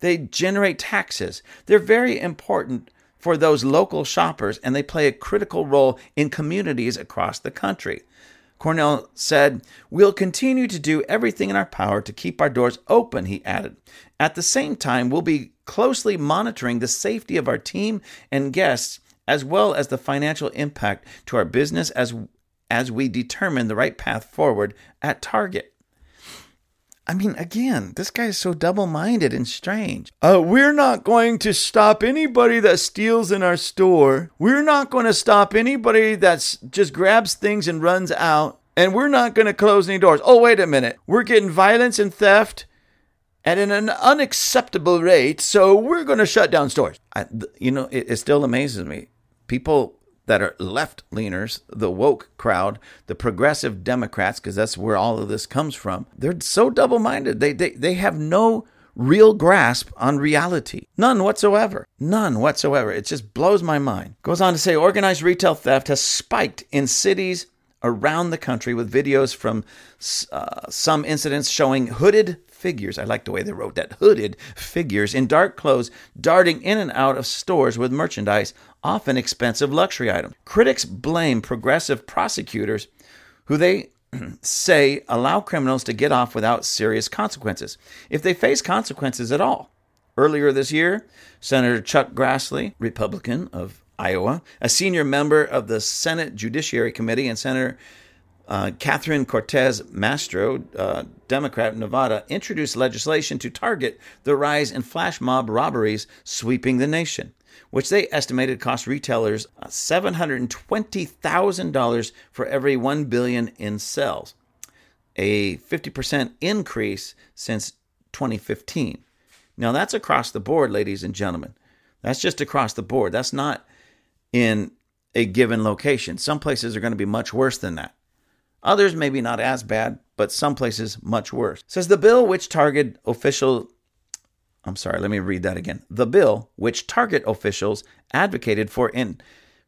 they generate taxes. They're very important for those local shoppers, and they play a critical role in communities across the country. Cornell said, We'll continue to do everything in our power to keep our doors open, he added. At the same time, we'll be closely monitoring the safety of our team and guests as well as the financial impact to our business as as we determine the right path forward at Target. I mean, again, this guy is so double minded and strange. Uh, we're not going to stop anybody that steals in our store. We're not going to stop anybody that just grabs things and runs out. And we're not going to close any doors. Oh, wait a minute. We're getting violence and theft at an unacceptable rate, so we're going to shut down stores. I, you know, it, it still amazes me people that are left leaners, the woke crowd, the progressive Democrats, because that's where all of this comes from, they're so double minded. They, they, they have no real grasp on reality. None whatsoever. None whatsoever. It just blows my mind. Goes on to say organized retail theft has spiked in cities around the country with videos from uh, some incidents showing hooded figures. I like the way they wrote that hooded figures in dark clothes darting in and out of stores with merchandise, often expensive luxury items. Critics blame progressive prosecutors who they say allow criminals to get off without serious consequences, if they face consequences at all. Earlier this year, Senator Chuck Grassley, Republican of Iowa, a senior member of the Senate Judiciary Committee, and Senator uh, Catherine Cortez Masto, uh, Democrat of Nevada, introduced legislation to target the rise in flash mob robberies sweeping the nation, which they estimated cost retailers uh, $720,000 for every 1 billion in sales, a 50% increase since 2015. Now that's across the board, ladies and gentlemen. That's just across the board. That's not in a given location. Some places are going to be much worse than that. Others maybe not as bad, but some places much worse. Says the bill which target official I'm sorry, let me read that again. The bill which Target officials advocated for in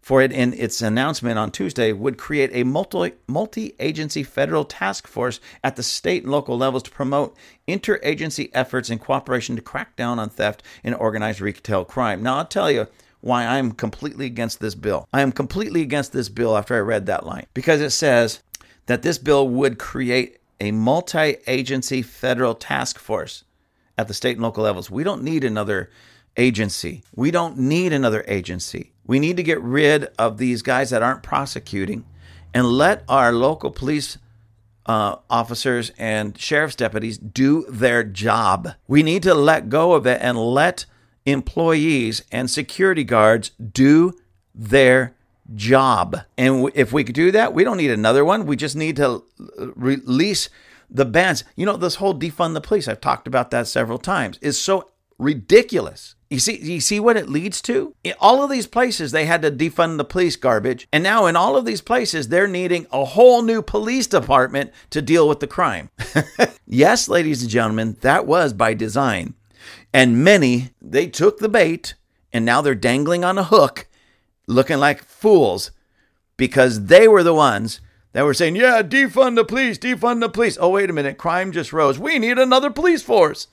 for it in its announcement on Tuesday would create a multi multi agency federal task force at the state and local levels to promote interagency efforts in cooperation to crack down on theft and organized retail crime. Now, I'll tell you why I'm completely against this bill. I am completely against this bill after I read that line because it says that this bill would create a multi agency federal task force at the state and local levels. We don't need another agency. We don't need another agency. We need to get rid of these guys that aren't prosecuting and let our local police uh, officers and sheriff's deputies do their job. We need to let go of it and let employees and security guards do their job. And if we could do that, we don't need another one. We just need to release the bans. You know, this whole defund the police, I've talked about that several times, is so ridiculous. You see, you see what it leads to? In all of these places, they had to defund the police garbage. And now, in all of these places, they're needing a whole new police department to deal with the crime. yes, ladies and gentlemen, that was by design. And many, they took the bait and now they're dangling on a hook looking like fools because they were the ones that were saying, yeah, defund the police, defund the police. Oh, wait a minute, crime just rose. We need another police force.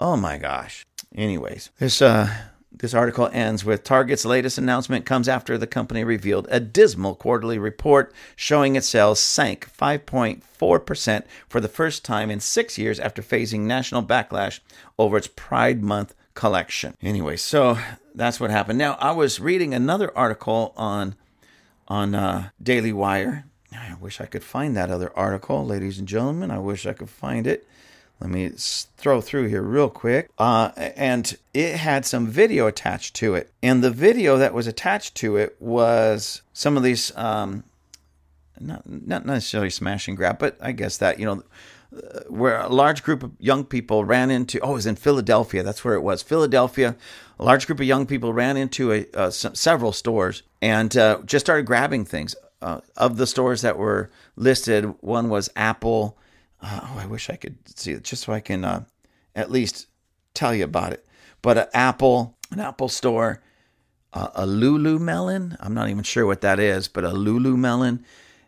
Oh my gosh. Anyways, this uh this article ends with Target's latest announcement comes after the company revealed a dismal quarterly report showing its sales sank 5.4% for the first time in 6 years after facing national backlash over its Pride Month collection. Anyway, so that's what happened. Now, I was reading another article on on uh, Daily Wire. I wish I could find that other article, ladies and gentlemen. I wish I could find it. Let me throw through here real quick. Uh, and it had some video attached to it. And the video that was attached to it was some of these, um, not, not necessarily smash and grab, but I guess that, you know, uh, where a large group of young people ran into, oh, it was in Philadelphia. That's where it was. Philadelphia. A large group of young people ran into a, uh, several stores and uh, just started grabbing things. Uh, of the stores that were listed, one was Apple, uh, oh, I wish I could see it just so I can uh, at least tell you about it. But an Apple, an Apple store, uh, a Lululemon. I'm not even sure what that is, but a Lululemon.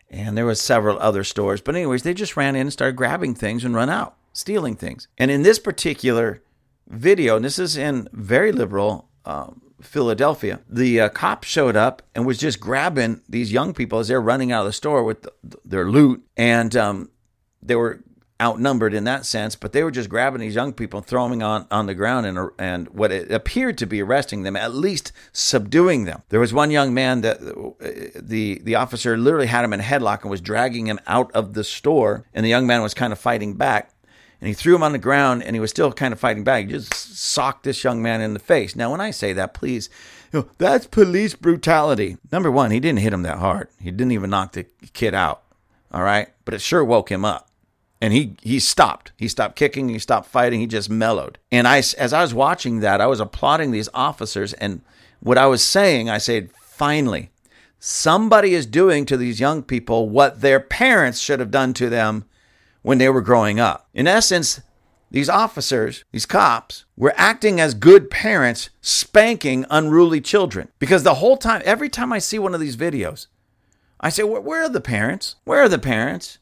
And there was several other stores. But anyways, they just ran in and started grabbing things and run out, stealing things. And in this particular video, and this is in very liberal um, Philadelphia, the uh, cop showed up and was just grabbing these young people as they're running out of the store with the, their loot. And um, they were outnumbered in that sense, but they were just grabbing these young people throwing them on, on the ground and, and what it appeared to be arresting them, at least subduing them. There was one young man that uh, the, the officer literally had him in a headlock and was dragging him out of the store, and the young man was kind of fighting back. And he threw him on the ground and he was still kind of fighting back. He just socked this young man in the face. Now, when I say that, please, you know, that's police brutality. Number one, he didn't hit him that hard. He didn't even knock the kid out. All right. But it sure woke him up and he he stopped. He stopped kicking. He stopped fighting. He just mellowed. And I, as I was watching that, I was applauding these officers. And what I was saying, I said, finally, somebody is doing to these young people what their parents should have done to them when they were growing up. In essence, these officers, these cops, were acting as good parents, spanking unruly children. Because the whole time, every time I see one of these videos, I say, where are the parents? Where are the parents?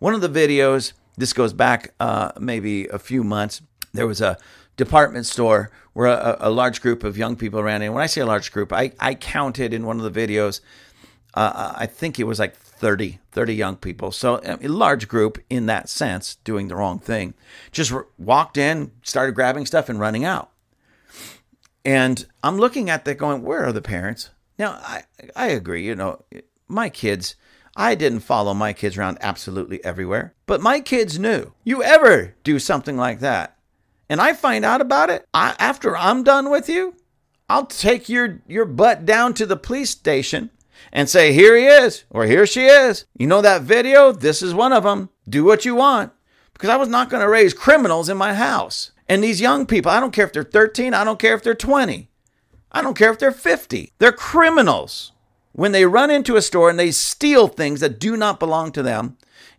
One of the videos, this goes back uh, maybe a few months, there was a department store where a, a, large group of young people ran in. When I say a large group, I, I counted in one of the videos, uh, I think it was like 30, 30 young people. So um, a large group in that sense doing the wrong thing. Just walked in, started grabbing stuff and running out. And I'm looking at that going, where are the parents? Now, I, I agree, you know, my kids, I didn't follow my kids around absolutely everywhere, but my kids knew. You ever do something like that, and I find out about it, I, after I'm done with you, I'll take your, your butt down to the police station and say, Here he is, or here she is. You know that video? This is one of them. Do what you want. Because I was not going to raise criminals in my house. And these young people, I don't care if they're 13, I don't care if they're 20, I don't care if they're 50, they're criminals. When they run into a store and they steal things that do not belong to them,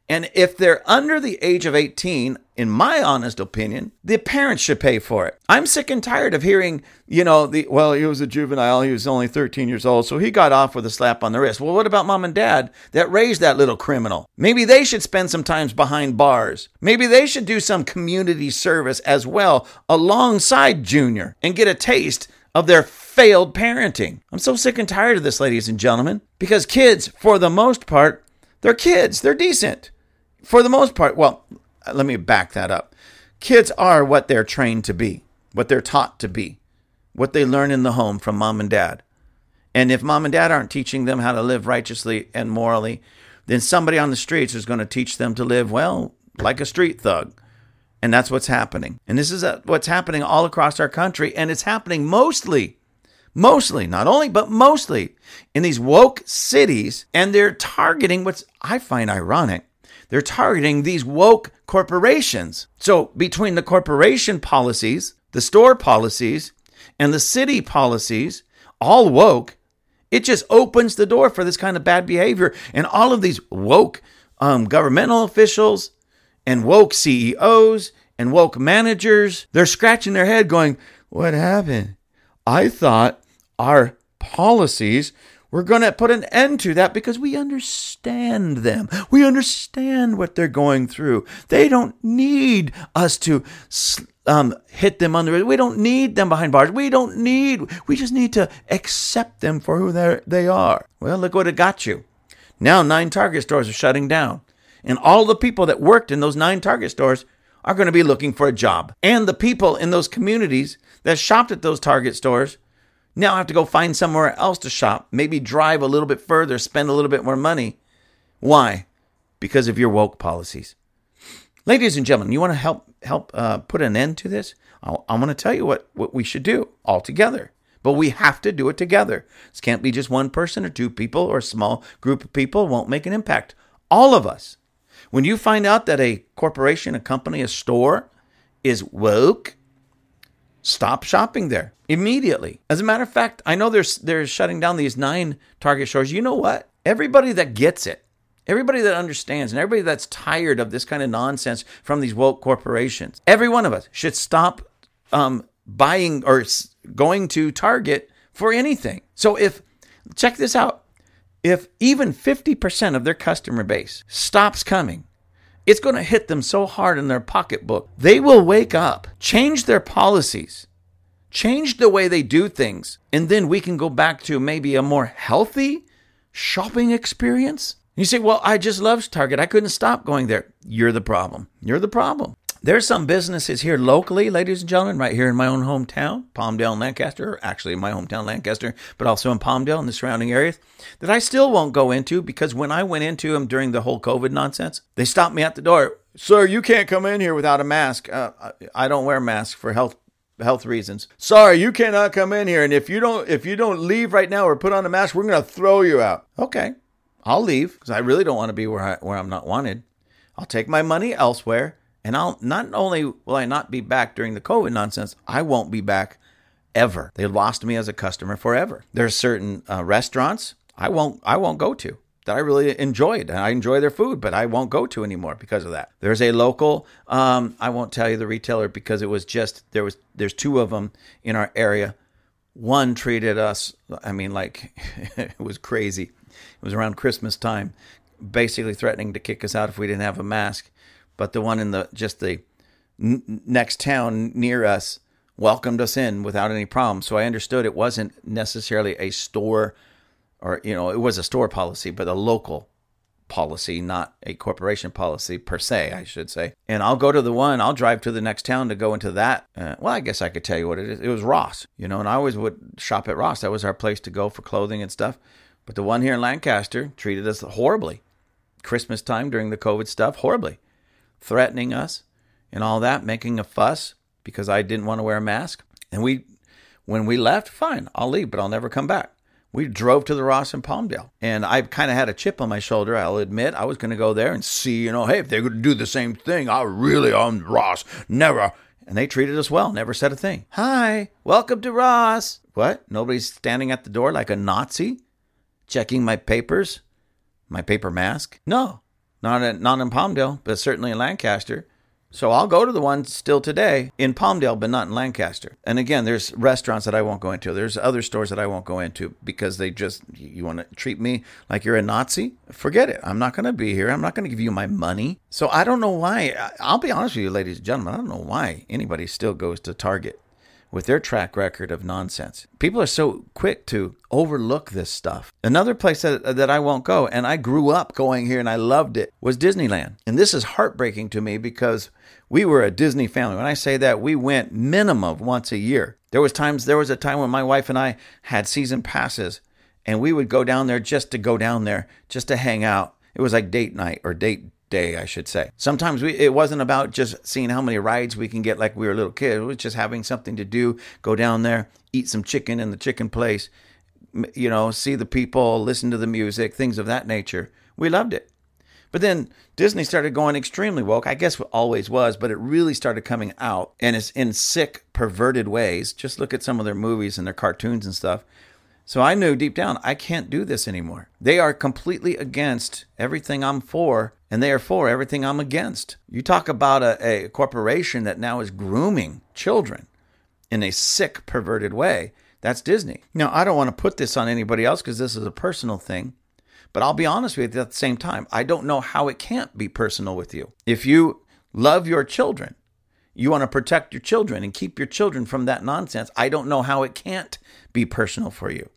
and if they're under the age of 18, in my honest opinion, the parents should pay for it. I'm sick and tired of hearing, you know, the well, he was a juvenile, he was only 13 years old, so he got off with a slap on the wrist. Well, what about mom and dad that raised that little criminal? Maybe they should spend some time behind bars. Maybe they should do some community service as well alongside Junior and get a taste of their failed parenting. I'm so sick and tired of this, ladies and gentlemen, because kids, for the most part, they're kids. They're decent. For the most part, well, let me back that up. Kids are what they're trained to be, what they're taught to be, what they learn in the home from mom and dad. And if mom and dad aren't teaching them how to live righteously and morally, then somebody on the streets is going to teach them to live, well, like a street thug. And that's what's happening. And this is uh, what's happening all across our country. And it's happening mostly mostly, not only, but mostly in these woke cities. And they're targeting what's I find ironic. They're targeting these woke corporations. So between the corporation policies, the store policies, and the city policies, all woke, it just opens the door for this kind of bad behavior. And all of these woke um, governmental officials and woke CEOs and woke managers, they're scratching their head going, What happened? I thought our policies we're going to put an end to that because we understand them. We understand what they're going through. They don't need us to um, hit them under. We don't need them behind bars. We don't need. We just need to accept them for who they are. Well, look what it got you. Now nine Target stores are shutting down, and all the people that worked in those nine Target stores are going to be looking for a job. And the people in those communities that shopped at those Target stores now I have to go find somewhere else to shop, maybe drive a little bit further, spend a little bit more money. Why? Because of your woke policies. Ladies and gentlemen, you want to help help uh, put an end to this? I'll, I'm going to tell you what, what we should do all together. But we have to do it together. This can't be just one person or two people or a small group of people. Won't make an impact. All of us. When you find out that a corporation, a company, a store is woke, stop shopping there immediately. As a matter of fact, I know they're, they're shutting down these nine Target stores. You know what? Everybody that gets it, everybody that understands, and everybody that's tired of this kind of nonsense from these woke corporations, every one of us should stop um, buying or going to Target for anything. So if, check this out, if even 50% of their customer base stops coming, it's going to hit them so hard in their pocketbook. They will wake up, change their policies, change the way they do things, and then we can go back to maybe a more healthy shopping experience. You say, Well, I just love Target. I couldn't stop going there. You're the problem. You're the problem. There's some businesses here locally, ladies and gentlemen, right here in my own hometown, Palmdale and Lancaster, actually in my hometown, Lancaster, but also in Palmdale and the surrounding areas, that I still won't go into because when I went into them during the whole COVID nonsense, they stopped me at the door. Sir, you can't come in here without a mask. Uh, I don't wear masks for health health reasons. Sorry, you cannot come in here. And if you don't if you don't leave right now or put on a mask, we're gonna throw you out. Okay, I'll leave because I really don't want to be where I, where I'm not wanted. I'll take my money elsewhere and I'll not only will I not be back during the COVID nonsense, I won't be back ever. They lost me as a customer forever. There are certain uh, restaurants I won't I won't go to that I really enjoyed. and I enjoy their food, but I won't go to anymore because of that. There's a local um, I won't tell you the retailer because it was just there was there's two of them in our area. One treated us I mean like it was crazy. It was around Christmas time, basically threatening to kick us out if we didn't have a mask but the one in the just the n- next town near us welcomed us in without any problem. So I understood it wasn't necessarily a store or you know it was a store policy, but a local policy, not a corporation policy per se, I should say. And I'll go to the one, I'll drive to the next town to go into that. Uh, well, I guess I could tell you what it is. It was Ross, you know, and I always would shop at Ross. That was our place to go for clothing and stuff. But the one here in Lancaster treated us horribly. Christmas time during the COVID stuff, horribly. Threatening us and all that, making a fuss because I didn't want to wear a mask. And we, when we left, fine, I'll leave, but I'll never come back we drove to the Ross in Palmdale. And I kind of had a chip on my shoulder, I'll admit. I was going to go there and see, you know, hey, if they're going to do the same thing, I really, I'm Ross, never. And they treated us well, never said a thing. Hi, welcome to Ross. What? Nobody's standing at the door like a Nazi, checking my papers, my paper mask? No, not, at, not in Palmdale, but certainly in Lancaster. So I'll go to the one still today in Palmdale, but not in Lancaster. And again, there's restaurants that I won't go into. There's other stores that I won't go into because they just, you want to treat me like you're a Nazi? Forget it. I'm not going to be here. I'm not going to give you my money. So I don't know why. I'll be honest with you, ladies and gentlemen. I don't know why anybody still goes to Target with their track record of nonsense. People are so quick to overlook this stuff. Another place that, that I won't go, and I grew up going here and I loved it, was Disneyland. And this is heartbreaking to me because we were a Disney family. When I say that, we went minimum once a year. There was times there was a time when my wife and I had season passes and we would go down there just to go down there, just to hang out. It was like date night or date day, I should say. Sometimes we it wasn't about just seeing how many rides we can get like we were little kids. It was just having something to do, go down there, eat some chicken in the chicken place, you know, see the people, listen to the music, things of that nature. We loved it. But then Disney started going extremely woke. I guess it always was, but it really started coming out and it's in sick, perverted ways. Just look at some of their movies and their cartoons and stuff. So I knew deep down I can't do this anymore. They are completely against everything I'm for, and they are for everything I'm against. You talk about a, a corporation that now is grooming children in a sick, perverted way. That's Disney. Now, I don't want to put this on anybody else because this is a personal thing, but I'll be honest with you at the same time. I don't know how it can't be personal with you. If you love your children, you want to protect your children and keep your children from that nonsense. I don't know how it can't be personal for you.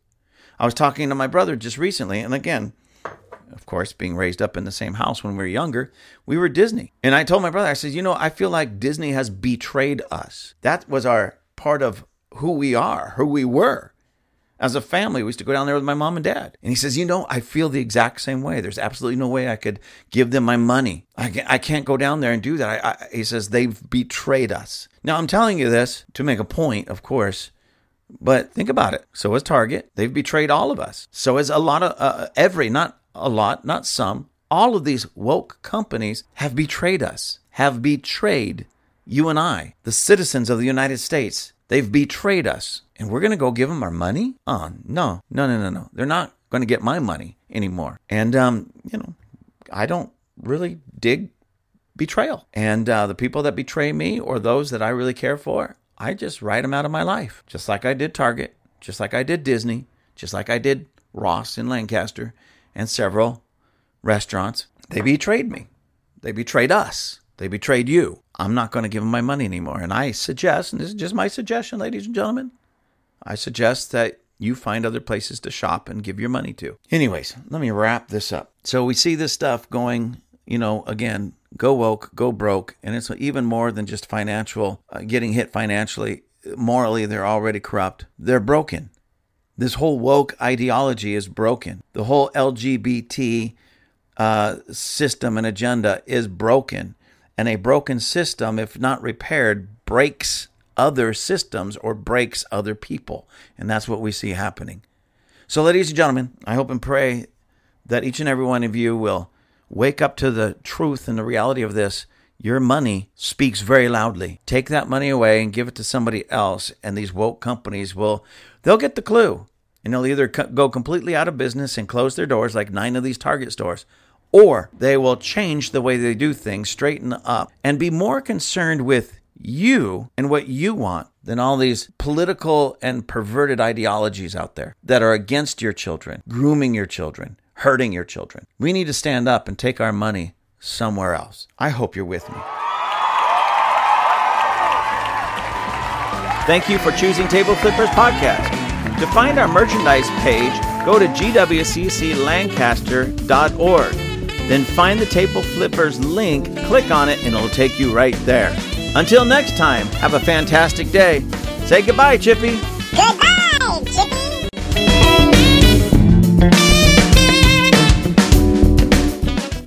I was talking to my brother just recently, and again, of course, being raised up in the same house when we were younger, we were Disney. And I told my brother, I said, you know, I feel like Disney has betrayed us. That was our part of who we are, who we were. As a family, we used to go down there with my mom and dad. And he says, You know, I feel the exact same way. There's absolutely no way I could give them my money. I can't, go down there and do that. I, I, he says, They've betrayed us. Now, I'm telling you this to make a point, of course, but think about it. So is Target. They've betrayed all of us. So is a lot of, uh, every, not a lot, not some, all of these woke companies have betrayed us, have betrayed you and I, the citizens of the United States. They've betrayed us. And we're going to go give them our money? Oh, no, no, no, no, no. They're not going to get my money anymore. And, um, you know, I don't really dig betrayal. And uh, the people that betray me or those that I really care for, I just write them out of my life, just like I did Target, just like I did Disney, just like I did Ross in Lancaster and several restaurants. They betrayed me. They betrayed us. They betrayed you. I'm not going to give them my money anymore. And I suggest, and this is just my suggestion, ladies and gentlemen, I suggest that you find other places to shop and give your money to. Anyways, let me wrap this up. So we see this stuff going, you know, again, go woke, go broke, and it's even more than just financial, uh, getting hit financially. Morally, they're already corrupt. They're broken. This whole woke ideology is broken. The whole LGBT uh, system and agenda is broken. And a broken system, if not repaired, breaks other systems or breaks other people. And that's what we see happening. So, ladies and gentlemen, I hope and pray that each and every one of you will Wake up to the truth and the reality of this. Your money speaks very loudly. Take that money away and give it to somebody else, and these woke companies will, they'll get the clue. And they'll either go completely out of business and close their doors like nine of these Target stores, or they will change the way they do things, straighten up, and be more concerned with you and what you want than all these political and perverted ideologies out there that are against your children, grooming your children, hurting your children. We need to stand up and take our money somewhere else. I hope you're with me. Thank you for choosing Table Flippers Podcast. To find our merchandise page, go to gwcclancaster.org. then find the Table Flippers link, click on it, and it'll take you right there. Until next time, have a fantastic day. Say goodbye, Chippy. Goodbye.